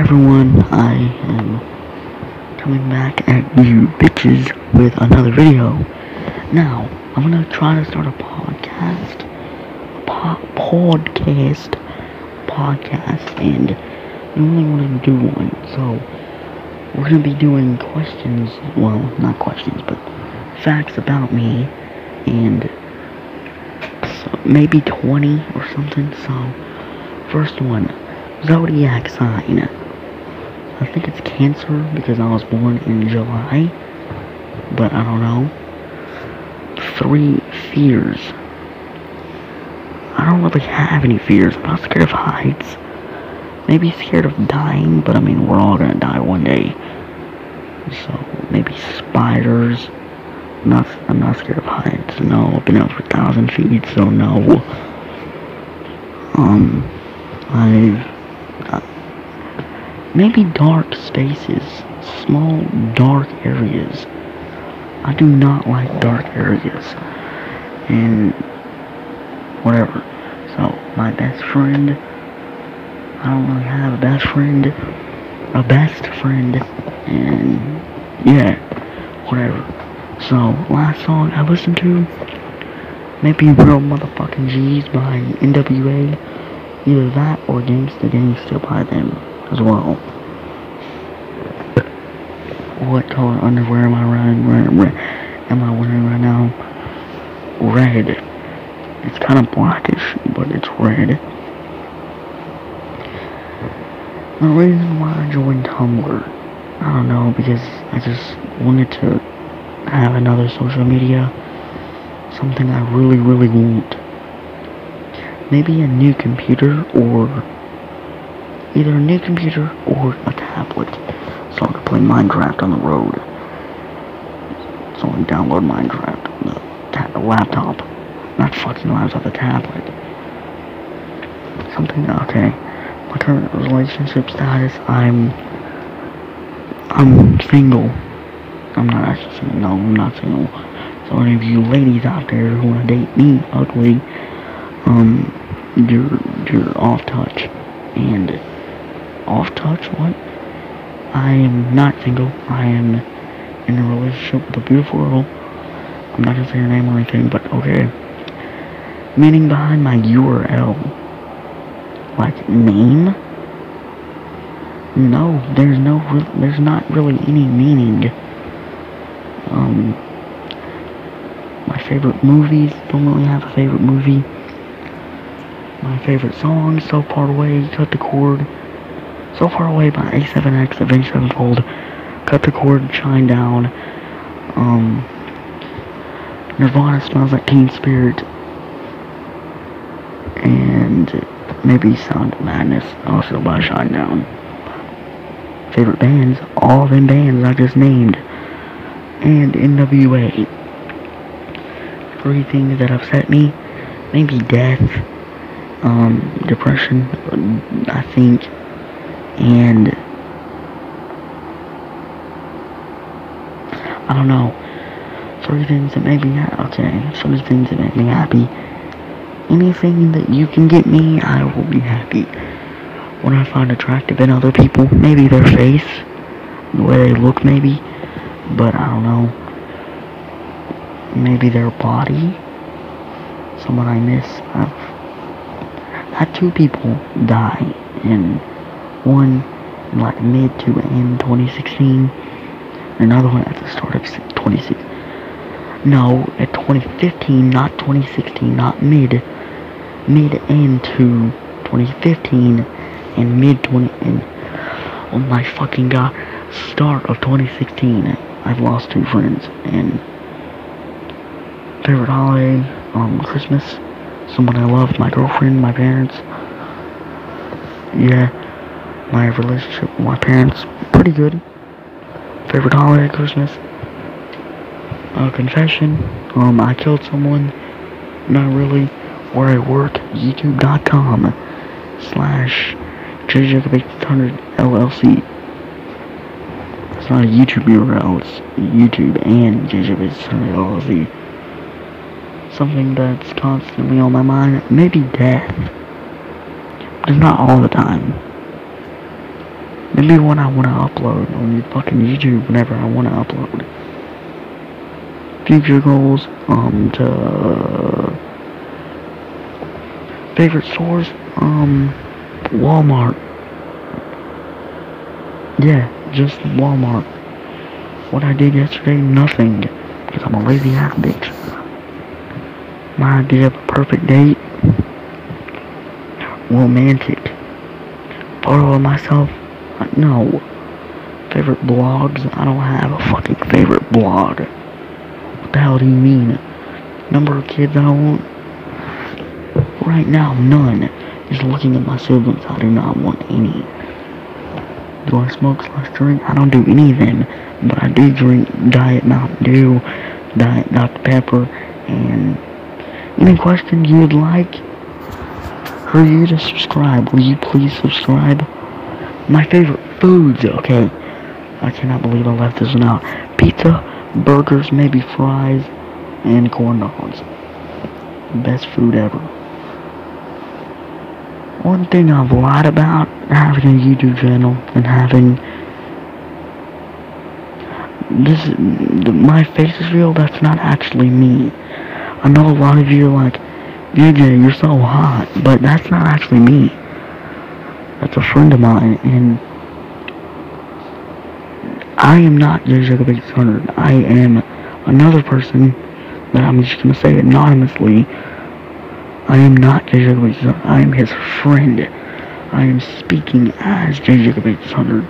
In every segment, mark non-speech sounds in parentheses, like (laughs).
Everyone, I am coming back at you bitches with another video. Now, I'm gonna try to start a podcast, a po- podcast, podcast, and I really want to do one. So, we're gonna be doing questions, well, not questions, but facts about me, and maybe 20 or something. So, first one. Zodiac sign. I think it's Cancer because I was born in July, but I don't know. Three fears. I don't really have any fears. I'm not scared of heights. Maybe scared of dying, but I mean, we're all gonna die one day. So maybe spiders. I'm not, I'm not scared of heights. No, I've been up for a thousand feet, so no. (laughs) Um, I've maybe dark spaces, small dark areas. I do not like dark areas. And whatever. So my best friend I don't really have a best friend. A best friend and yeah, whatever. So last song I listened to maybe Real Motherfucking G's by NWA. Either that or Gangsta Gangsta by them as well. What color underwear am I wearing? Am I wearing right now? Red. It's kind of blackish, but it's red. The reason why I joined Tumblr, I don't know, because I just wanted to have another social media. Something I really, really want. Maybe a new computer or either a new computer or a tablet so I can play Minecraft on the road. So I can download Minecraft on the, laptop. Not fucking laptop, the tablet. Something, okay. My current relationship status, I'm, I'm single. I'm not actually single, no, I'm not single. So any of you ladies out there who want to date me, ugly, um, you're, you're off touch. And off touch? What? I am not single. I am in a relationship with a beautiful girl. I'm not gonna say her name or anything, but okay. Meaning behind my URL. Like, name? No, there's no, there's not really any meaning. Um, my favorite movies, don't really have a favorite movie. My favorite song, So Far Away, Cut the Cord. So Far Away by A7X, Avenged Sevenfold. Cut the Cord, Shinedown. Um, Nirvana Smells Like Teen Spirit. And maybe Sound of Madness, also by Shinedown. Favorite bands, all them bands I just named. And NWA. Three things that upset me. Maybe death um, depression, I think, and I don't know. Three things that make me happy. Okay, three things that make me happy. Anything that you can get me, I will be happy. What I find attractive in other people, maybe their face, the way they look, maybe, but I don't know. Maybe their body. Someone I miss. I've had two people die in one in like mid to end 2016 another one at the start of 2016 no at 2015 not 2016 not mid mid end to 2015 and mid 20 and oh my fucking god start of 2016 I've lost two friends and favorite holiday um Christmas someone I love, my girlfriend, my parents. Yeah, my relationship with my parents, pretty good. Favorite holiday, Christmas. Uh, confession, um, I killed someone, not really, where I work, youtube.com slash JJacob600 LLC. It's not a YouTube URL, it's YouTube and JJacob600 LLC something that's constantly on my mind. Maybe death. But not all the time. Maybe when I want to upload on fucking YouTube whenever I want to upload. Future goals, um, to favorite stores, um, Walmart. Yeah, just Walmart. What I did yesterday, nothing. Because I'm a lazy ass bitch. My idea of a perfect date, romantic. Photo of myself, no. Favorite blogs, I don't have a fucking favorite blog. What the hell do you mean? Number of kids I want? Right now, none. Just looking at my siblings, I do not want any. Do I smoke slash drink? I don't do any of them. But I do drink Diet Mountain Dew, Diet Dr. Pepper, and any questions you would like for you to subscribe. Will you please subscribe? My favorite foods, okay. I cannot believe I left this one out. Pizza, burgers, maybe fries, and corn dogs. Best food ever. One thing I've lied about having a YouTube channel and having this, my face is real, that's not actually me. I know a lot of you are like, DJ, you're so hot, but that's not actually me. That's a friend of mine, and I am not Big 600. I am another person that I'm just gonna say anonymously. I am not Big 600. I am his friend. I am speaking as JJ Big 600.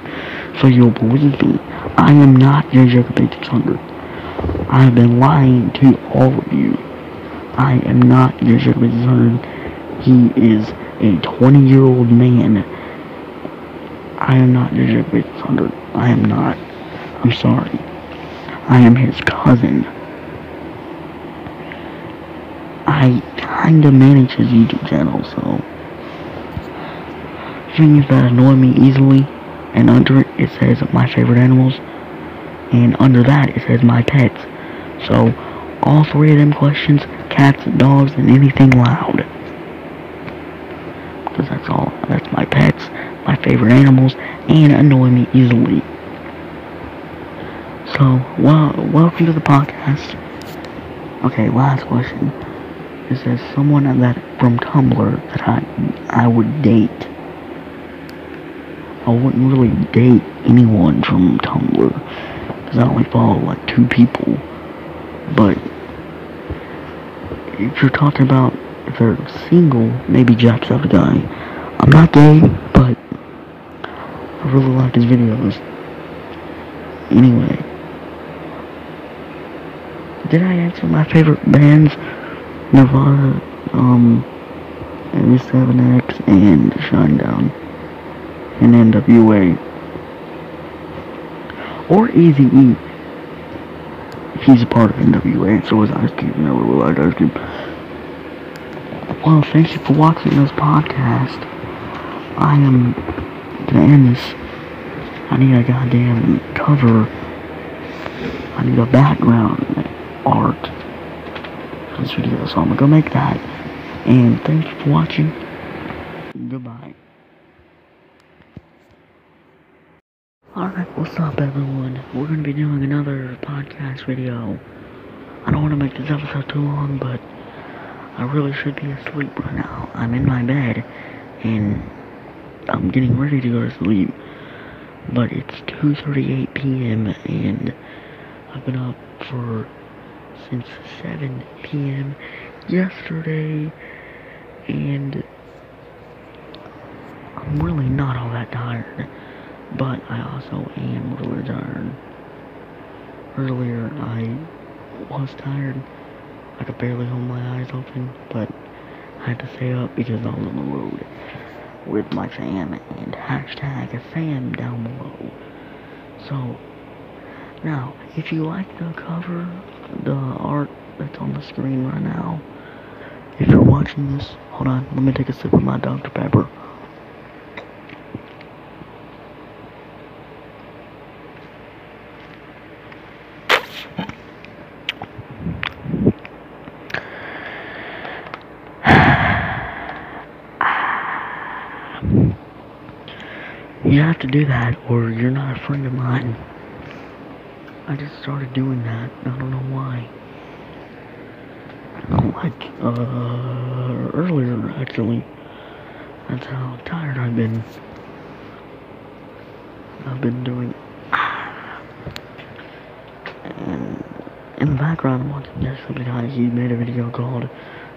So you'll believe me. I am not JJ Big 600. I have been lying to all of you. I am not JJ Big 600. He is a 20 year old man. I am not JJ Big 600. I am not. I'm sorry. I am his cousin. I kinda manage his YouTube channel, so things that annoy me easily, and under it it says my favorite animals, and under that it says my pets. So all three of them questions, cats, dogs, and anything loud. Because that's all. That's my my favorite animals, and annoy me easily. So, well, welcome to the podcast. Okay, last question. Is there someone that from Tumblr that I I would date. I wouldn't really date anyone from Tumblr because I only follow like two people. But if you're talking about if they're single, maybe Jacksepticeye. I'm not gay, I really like his videos. Anyway. Did I answer my favorite bands? Nirvana, um, A7X, and Shinedown, and NWA. Or Easy E. He's a part of NWA, and so is Ice Cube, and I really like Ice Cube. Well, thank you for watching this podcast. I am gonna end this. I need a goddamn cover. I need a background art for this video, so I'm gonna go make that. And thank you for watching. Goodbye. Alright, what's up everyone? We're gonna be doing another podcast video. I don't wanna make this episode too long, but I really should be asleep right now. I'm in my bed and I'm getting ready to go to sleep. But it's 2.38 p.m. and I've been up for since 7 p.m. yesterday and I'm really not all that tired. But I also am really tired. Earlier I was tired. I could barely hold my eyes open, but I had to stay up because I was on the road with my fam and hashtag fam down below. So, now, if you like the cover, the art that's on the screen right now, if you're watching this, hold on, let me take a sip of my Dr. Pepper. You have to do that or you're not a friend of mine. I just started doing that. I don't know why. Like, uh, earlier actually. That's how tired I've been. I've been doing. And (sighs) in the background, I'm watching Jacksepticeye. He made a video called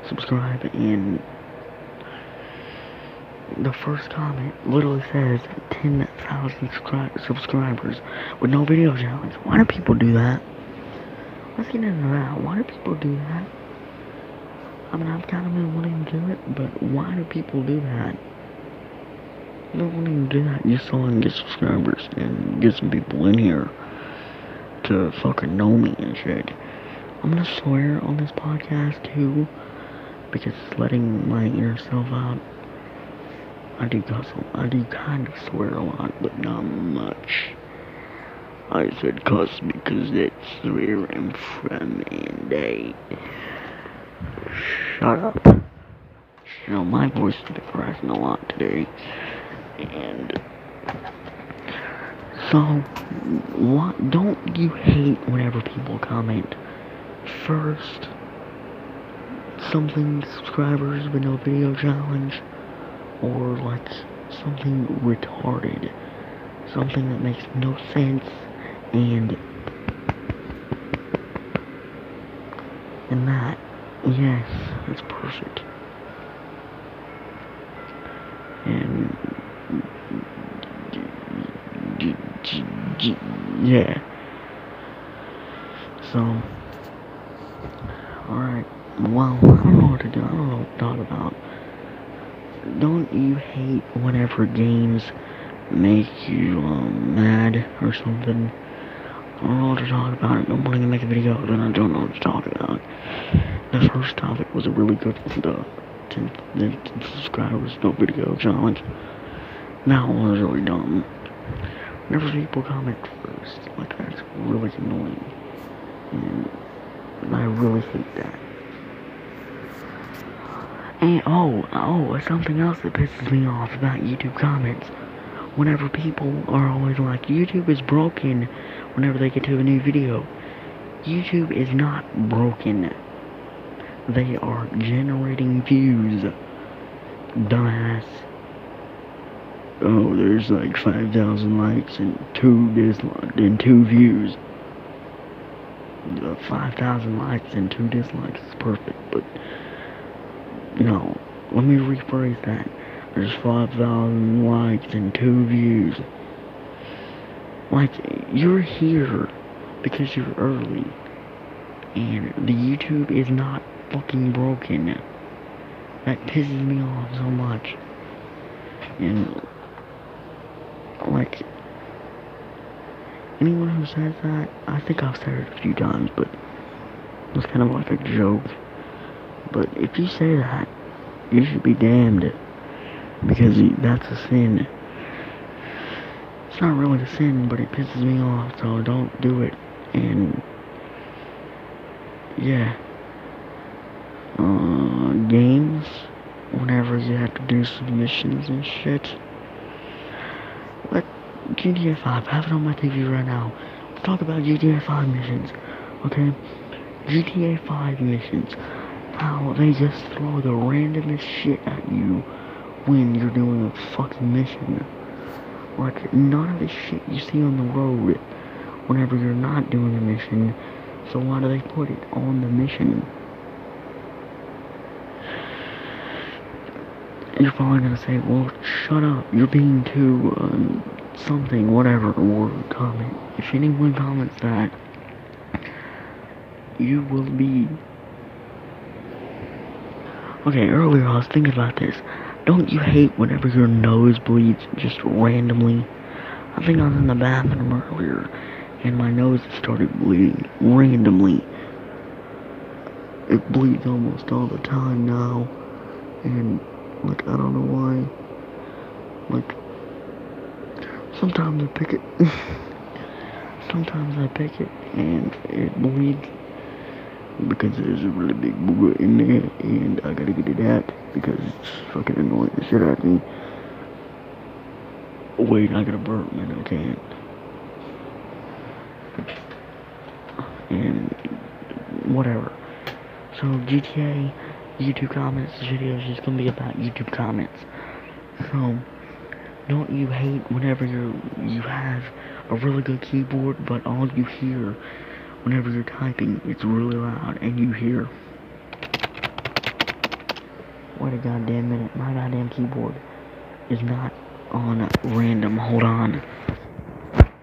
Subscribe, and the first comment literally says 10,000 subscribers with no video challenge. Why do people do that? Let's get into that. Why do people do that? I mean, I've kind of been wanting to do it, but why do people do that? You don't want to do that just so I can get subscribers and get some people in here to fucking know me and shit. I'm gonna swear on this podcast too, because it's letting my inner self out. I do I do kind of swear a lot, but not much. I said cuss because that's where I'm from and I... Shut up. Know, my voice has been a lot today. And... So, what, don't you hate whenever people comment first something subscribers with no video challenge or like something retarded. Something that makes no sense and and that yes that's perfect. And yeah. So alright well I don't know what to do. I don't know what to talk about don't you hate whenever games make you um, mad or something? I don't know what to talk about. I don't want to make a video, then I don't know what to talk about. The first topic was a really good the 10, the 10 subscribers, no video challenge. That one was really dumb. Whenever people comment first, like that's really annoying. And I really hate that. And oh, oh, something else that pisses me off about YouTube comments. Whenever people are always like, YouTube is broken whenever they get to a new video. YouTube is not broken. They are generating views. Dumbass. Oh, there's like 5,000 likes and two dislikes and two views. Uh, 5,000 likes and two dislikes is perfect, but no, let me rephrase that. There's 5,000 likes and 2 views. Like, you're here because you're early. And the YouTube is not fucking broken. That pisses me off so much. And, like, anyone who says that, I think I've said it a few times, but it's kind of like a joke. But if you say that, you should be damned. Because that's a sin. It's not really a sin, but it pisses me off, so don't do it. And, yeah. Uh, games, whenever you have to do submissions and shit. Like, GTA 5, I have it on my TV right now. Let's talk about GTA 5 missions, okay? GTA 5 missions how they just throw the randomest shit at you when you're doing a fucking mission. Like, none of the shit you see on the road whenever you're not doing a mission, so why do they put it on the mission? You're probably gonna say, well, shut up, you're being too, um, something, whatever, or comment. If anyone comments that, you will be Okay, earlier I was thinking about this. Don't you hate whenever your nose bleeds just randomly? I think I was in the bathroom earlier and my nose started bleeding randomly. It bleeds almost all the time now. And, like, I don't know why. Like, sometimes I pick it. (laughs) sometimes I pick it and it bleeds because there's a really big booger in there and I gotta get it out because it's fucking annoying the shit out of me. Wait, I got a burp, man. I can't. And whatever. So GTA YouTube comments, this video is just gonna be about YouTube comments. So don't you hate whenever you you have a really good keyboard, but all you hear whenever you're typing, it's really loud, and you hear. Wait a goddamn minute, my goddamn keyboard is not on random. Hold on.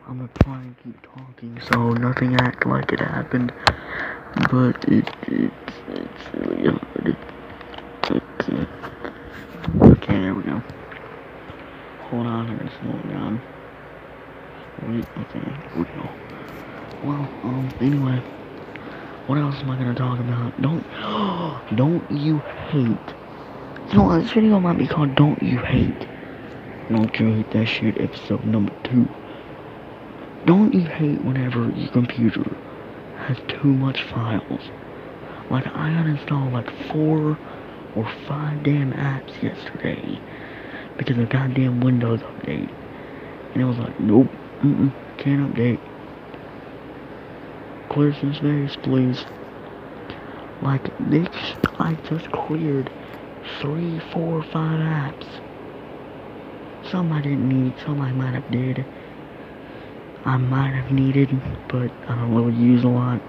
I'm gonna try and keep talking so nothing act like it happened, but it, it it's really hard. Okay. Uh, okay, there we go. Hold on, I'm gonna slow it down. Wait, okay, here we go. Well, um, anyway. What else am I gonna talk about? Don't, (gasps) don't you hate. You know this video might be called Don't You Hate. Don't You Hate That Shit, episode number two. Don't you hate whenever your computer has too much files? Like, I uninstalled like four or five damn apps yesterday because of goddamn Windows update. And it was like, nope, mm, -mm can't update. Clear some space, please. Like, this, I just cleared three, four, five apps. Some I didn't need, some I might have did. I might have needed, but I don't really use a lot.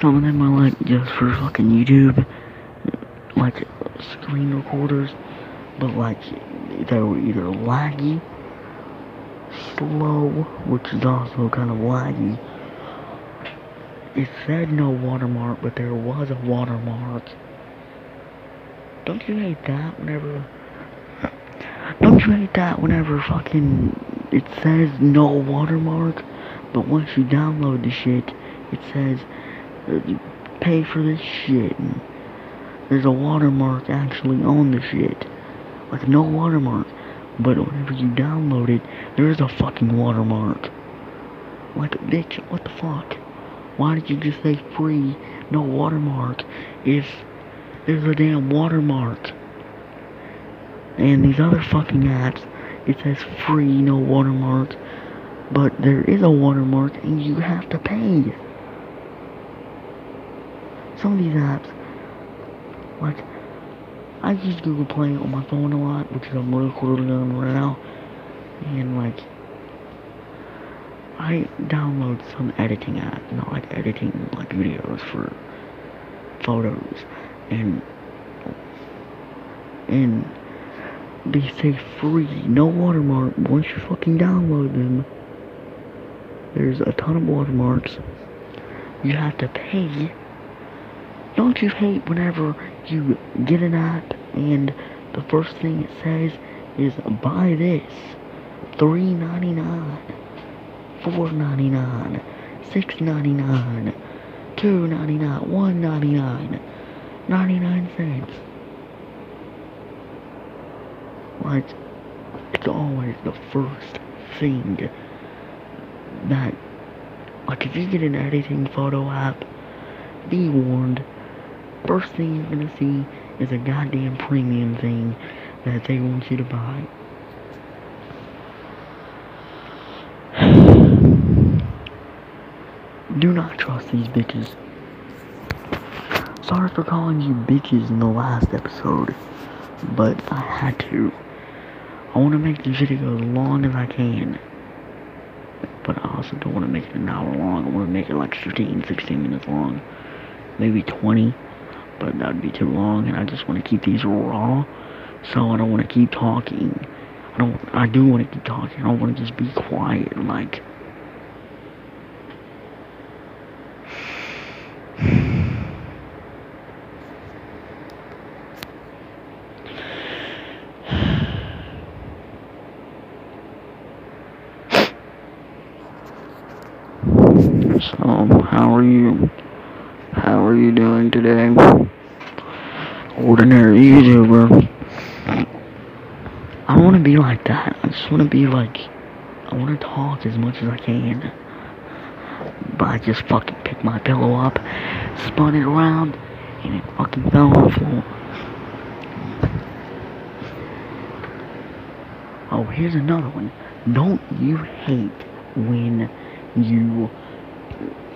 Some of them are like just for fucking YouTube, like screen recorders, but like they were either laggy, slow, which is also kind of laggy. It said no watermark, but there was a watermark. Don't you hate that whenever don't you hate that whenever fucking it says no watermark, but once you download the shit, it says uh, pay for this shit. And there's a watermark actually on the shit, like no watermark. But whenever you download it, there is a fucking watermark. Like, bitch, what the fuck? Why did you just say free, no watermark, if there's a damn watermark? And these other fucking apps, it says free, no watermark. But there is a watermark and you have to pay. Some of these apps, like, I use Google Play on my phone a lot, which is I'm recording on right now. And, like, I download some editing app, not like editing, like, videos for photos. And, and, they say free, no watermark. Once you fucking download them, there's a ton of watermarks. You have to pay. Don't you hate whenever you get an app and the first thing it says is buy this. Three ninety nine, four ninety nine, six ninety nine, two ninety nine, one ninety nine, ninety nine cents. Like, it's always the first thing that, like, if you get an editing photo app, be warned, first thing you're gonna see is a goddamn premium thing that they want you to buy. Do not trust these bitches. Sorry for calling you bitches in the last episode, but I had to. I want to make this video as long as I can. But I also don't want to make it an hour long. I want to make it like 15, 16 minutes long. Maybe 20. But that would be too long. And I just want to keep these raw. So I don't want to keep talking. I don't, I do want to keep talking. I don't want to just be quiet like... So, how are you? How are you doing today? Ordinary YouTuber. I don't want to be like that. I just want to be like, I want to talk as much as I can. But I just fucking picked my pillow up, spun it around, and it fucking fell on the floor. Oh, here's another one. Don't you hate when you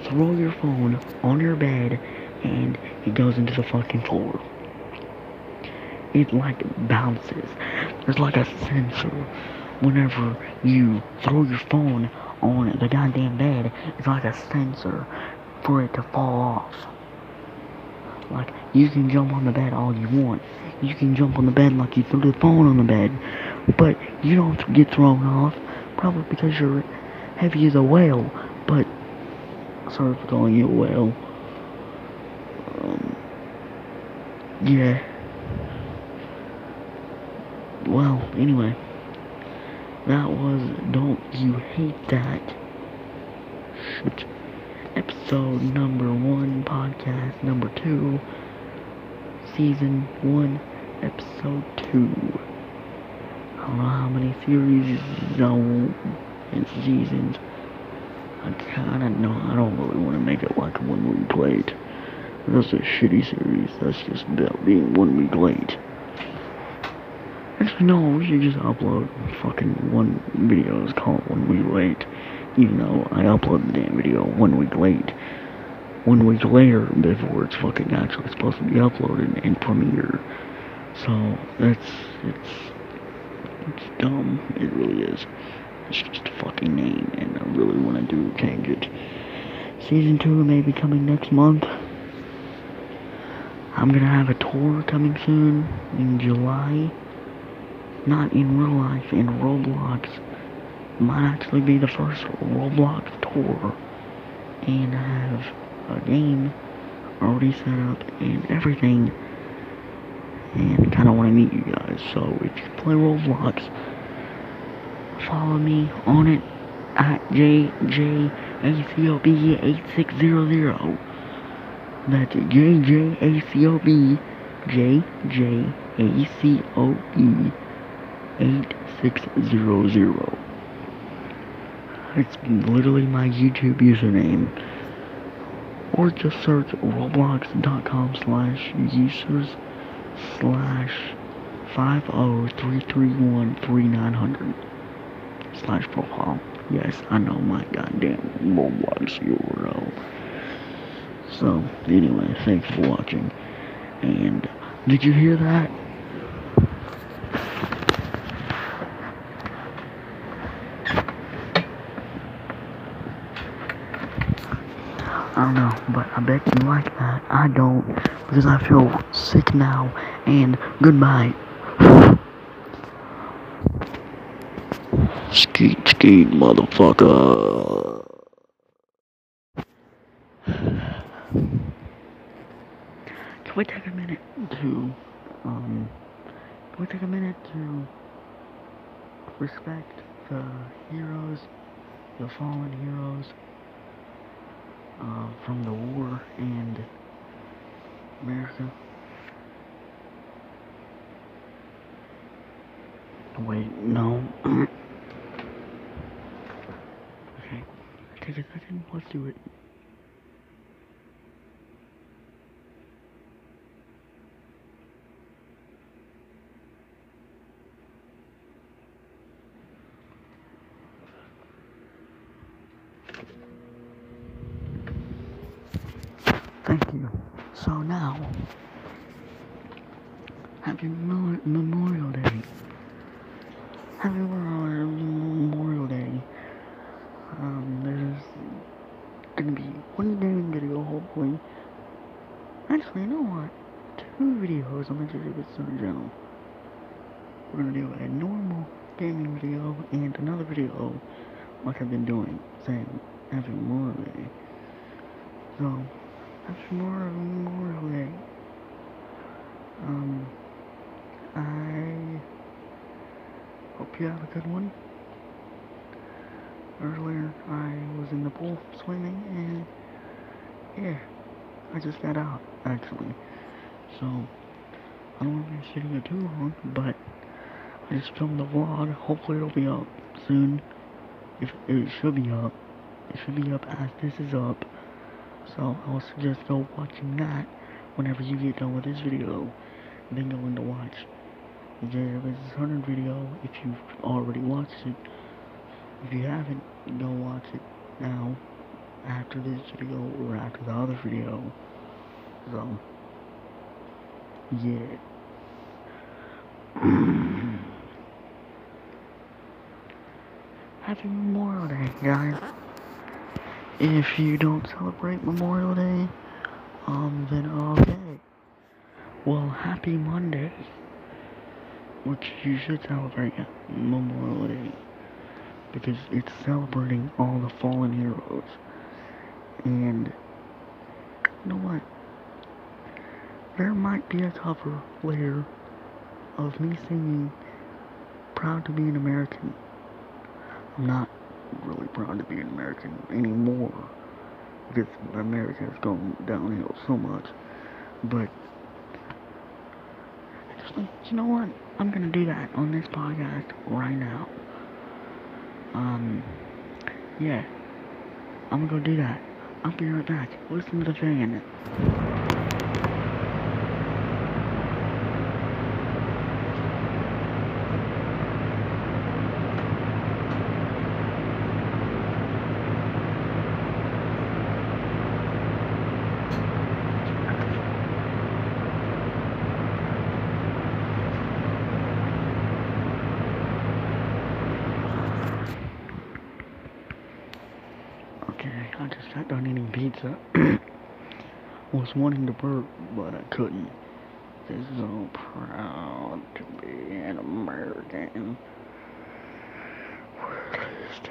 throw your phone on your bed and it goes into the fucking floor? It like bounces. There's like a sensor. Whenever you throw your phone on the goddamn bed, it's like a sensor for it to fall off. Like, you can jump on the bed all you want. You can jump on the bed like you threw the phone on the bed. But you don't get thrown off. Probably because you're heavy as a whale. But, sorry for calling you a whale. Um, yeah. Well, anyway. That was Don't You Hate That? Episode number one, podcast number two, season one, episode two. I don't know how many series and seasons. I kinda know I don't really wanna make it like one week late. That's a shitty series. That's just about being one week late. Actually, no, we should just upload fucking one video. It's called One Week Late. Even though I uploaded the damn video one week late. One week later before it's fucking actually supposed to be uploaded and premiere. So, that's, it's, it's dumb. It really is. It's just a fucking name, and I really want to do change it. Season 2 may be coming next month. I'm gonna have a tour coming soon in July not in real life, in Roblox, might actually be the first Roblox tour, and I have a game already set up and everything, and kind of want to meet you guys, so if you play Roblox, follow me on it at JJACOB8600. That's JJACOB JJACOB 8600. It's literally my YouTube username. Or just search roblox.com slash users slash 503313900 slash profile. Yes, I know my goddamn Roblox URL. So, anyway, thanks for watching. And, did you hear that? I don't know, but I bet you like that. I don't, because I feel sick now. And goodbye. (sighs) Skeet, skeet, motherfucker. (sighs) Can we take a minute to, um, can we take a minute to respect the heroes, the fallen heroes? Uh, from the war and America. Wait, no. (clears throat) okay, I didn't. let's do it. Thank you. So now, happy Memorial Day. Um, there's gonna be one gaming video, hopefully. Actually, you know what? Two videos on the JJBitStone channel. We're gonna do a normal gaming video and another video, like I've been doing, saying Happy Memorial Day. So, that's more Memorial Day. Um, I hope you have a good one. Earlier, I was in the pool swimming, and yeah, I just got out, actually. So, I don't want to be sitting here too long, but I just filmed the vlog. Hopefully, it'll be up soon. If it should be up, it should be up as this is up. So I will suggest go watching that whenever you get done with this video. Then going to watch is a certain video if you've already watched it. If you haven't, go watch it now after this video or after the other video. So, yeah. (clears throat) Happy Memorial Day, guys. If you don't celebrate Memorial Day, um, then okay. Well, happy Monday, which you should celebrate Memorial Day because it's celebrating all the fallen heroes. And you know what? There might be a cover later of me singing Proud to be an American. I'm not really proud to be an American anymore because America has gone downhill so much. But you know what? I'm gonna do that on this podcast right now. Um, yeah, I'm gonna go do that. I'll be right back. Listen to the fan. Okay, I just got done eating pizza. But I couldn't. This is so proud to be an American. At least.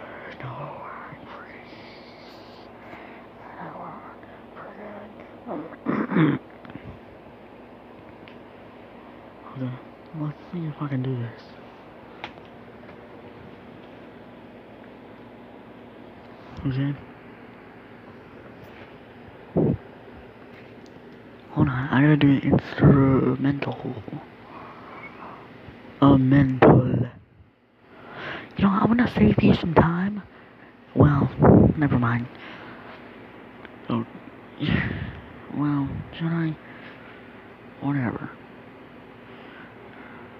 Okay, let's see if I can do this. Okay. Hold on, I gotta do an instrumental. A mental. You know, I'm gonna save you some time. Well, never mind. Oh, (sighs) well, should I? Whatever.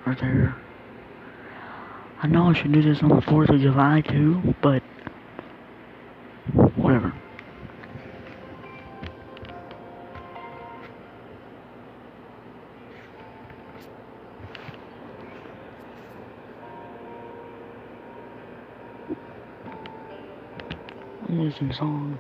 Are there? I know I should do this on the 4th of July too, but Song.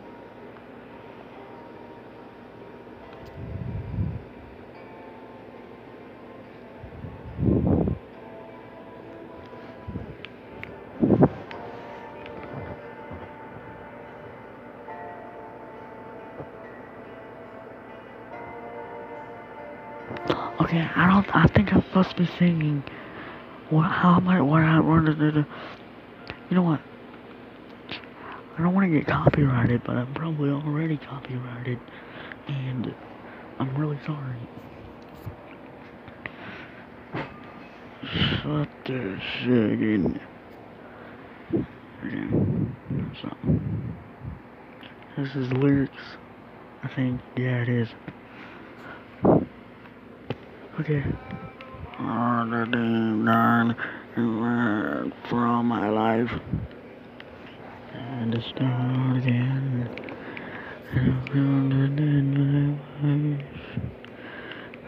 Okay, I don't. I think I'm supposed to be singing. What? How am I? What? Do? You know what? I don't want to get copyrighted, but I'm probably already copyrighted, and I'm really sorry. Shut the second. Okay, so this is lyrics. I think. Yeah, it is. Okay. All the deep down from my life. Start again. And from the dead life.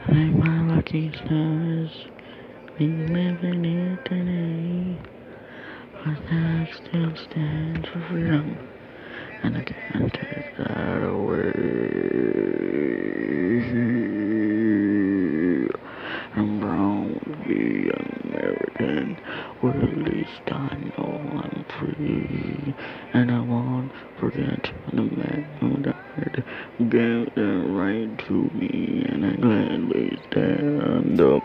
Thank my lucky stars. Be living here today. But that still stands for freedom. And I can't take that away. I'm proud to be American. Well, at least I know I'm free. And I won't forget the man who died. Gave the right to me. And I gladly stand up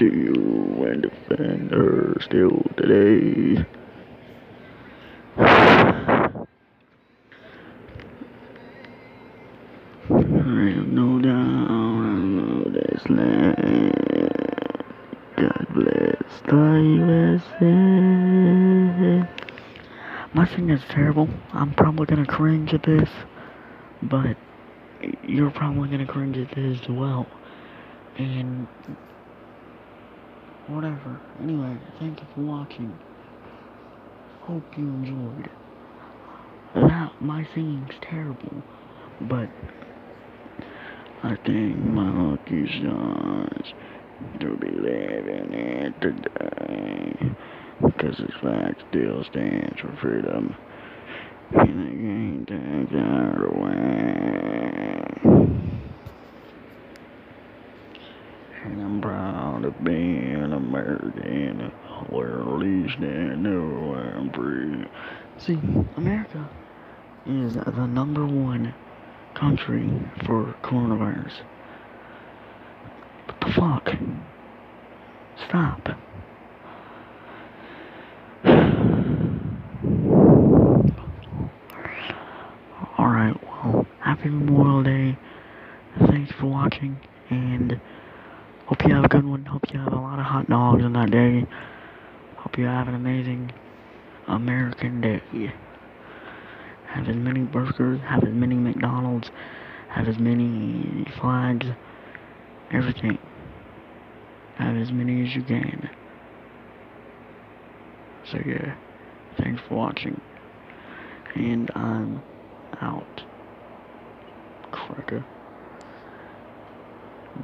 you and defend her still today. (sighs) I have no doubt I know this land. God bless the USA. My singing is terrible. I'm probably gonna cringe at this, but you're probably gonna cringe at this as well. And whatever. Anyway, thank you for watching. Hope you enjoyed. That my singing's terrible, but I think my lucky stars to be living it today. Because this flag still stands for freedom. And they can't take that away. And I'm proud of being American, where at least I know I'm free. See, America is the number one country for coronavirus. What the fuck? Stop. Alright, well, happy Memorial Day. Thanks for watching, and hope you have a good one. Hope you have a lot of hot dogs on that day. Hope you have an amazing American Day. Have as many burgers, have as many McDonald's, have as many flags, everything. Have as many as you can. So yeah, thanks for watching. And I'm out. Cracker.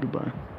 Goodbye.